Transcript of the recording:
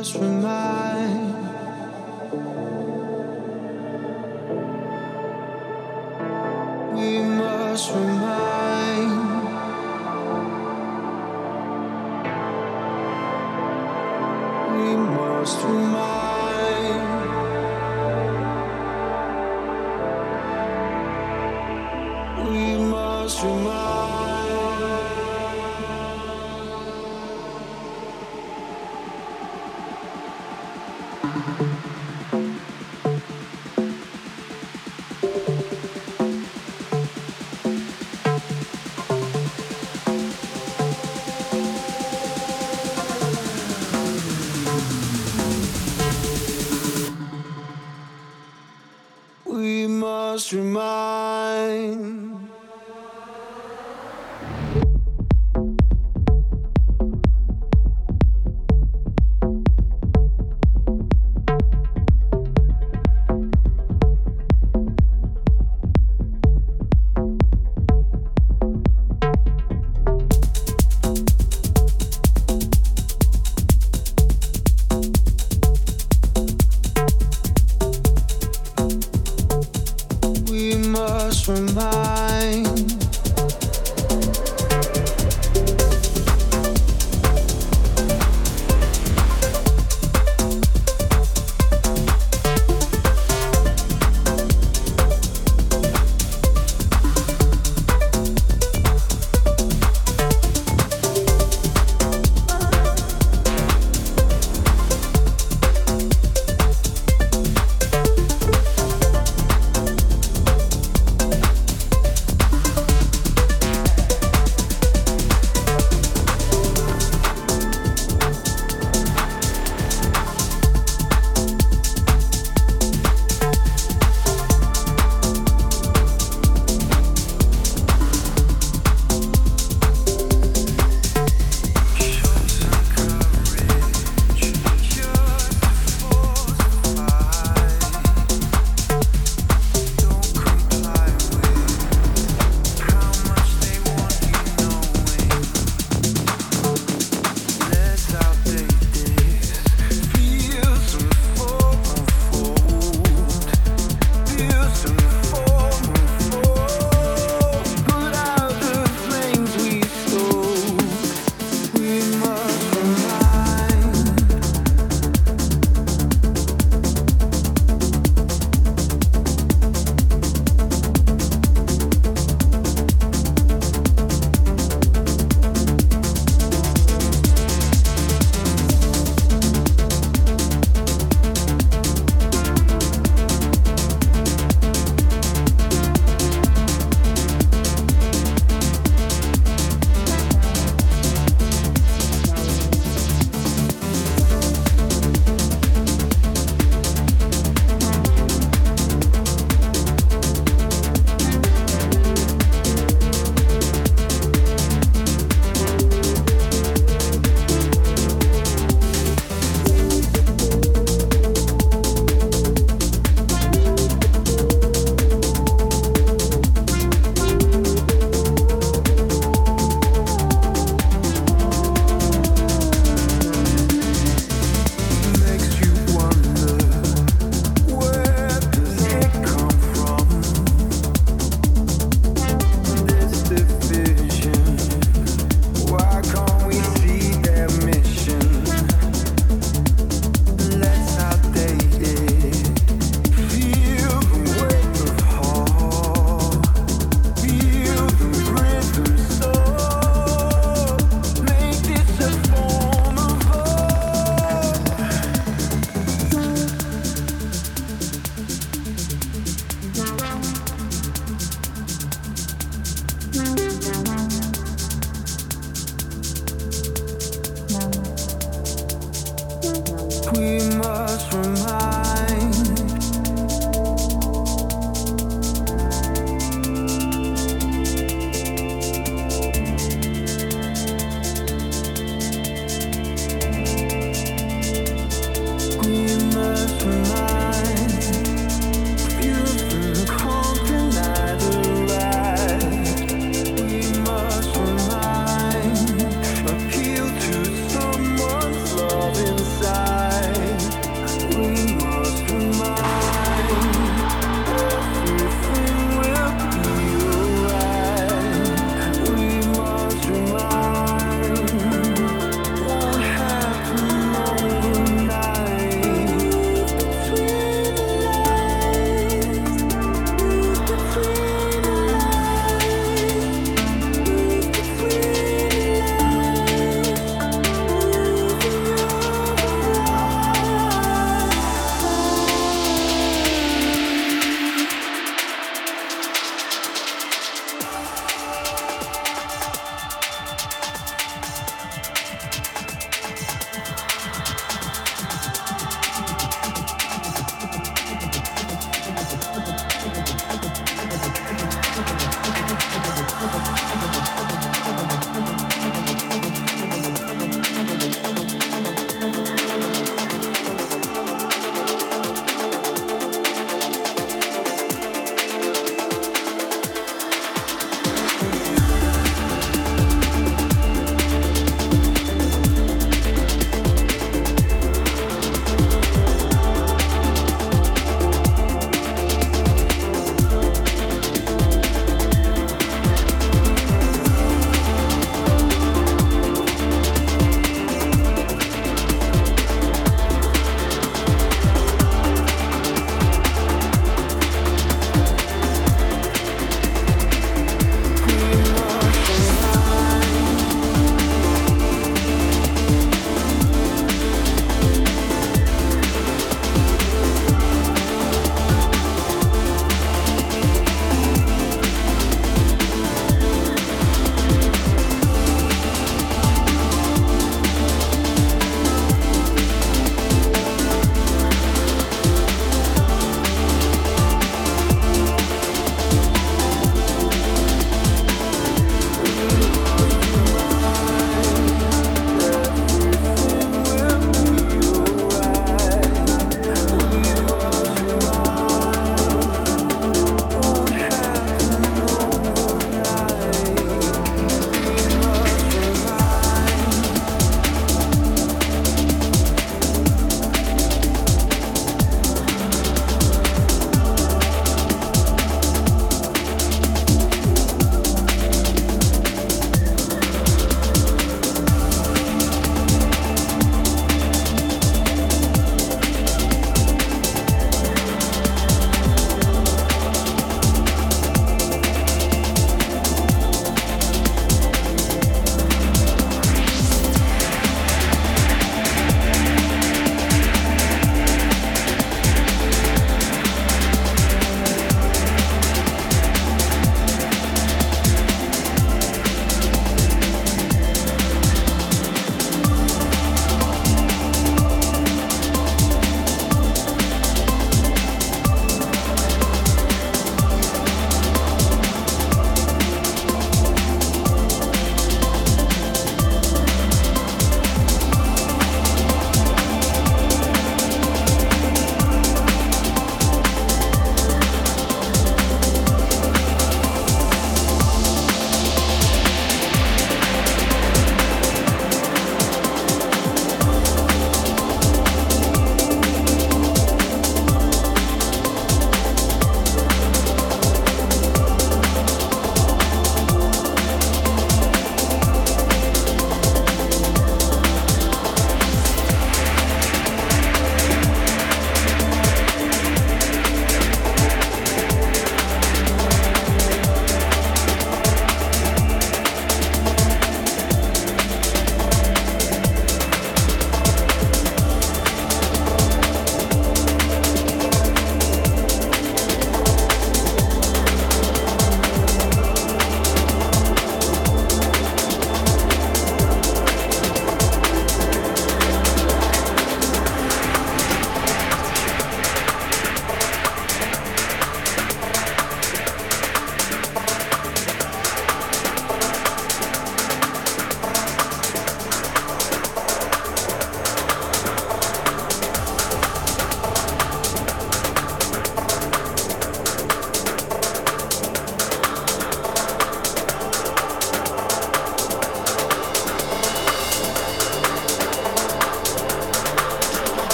We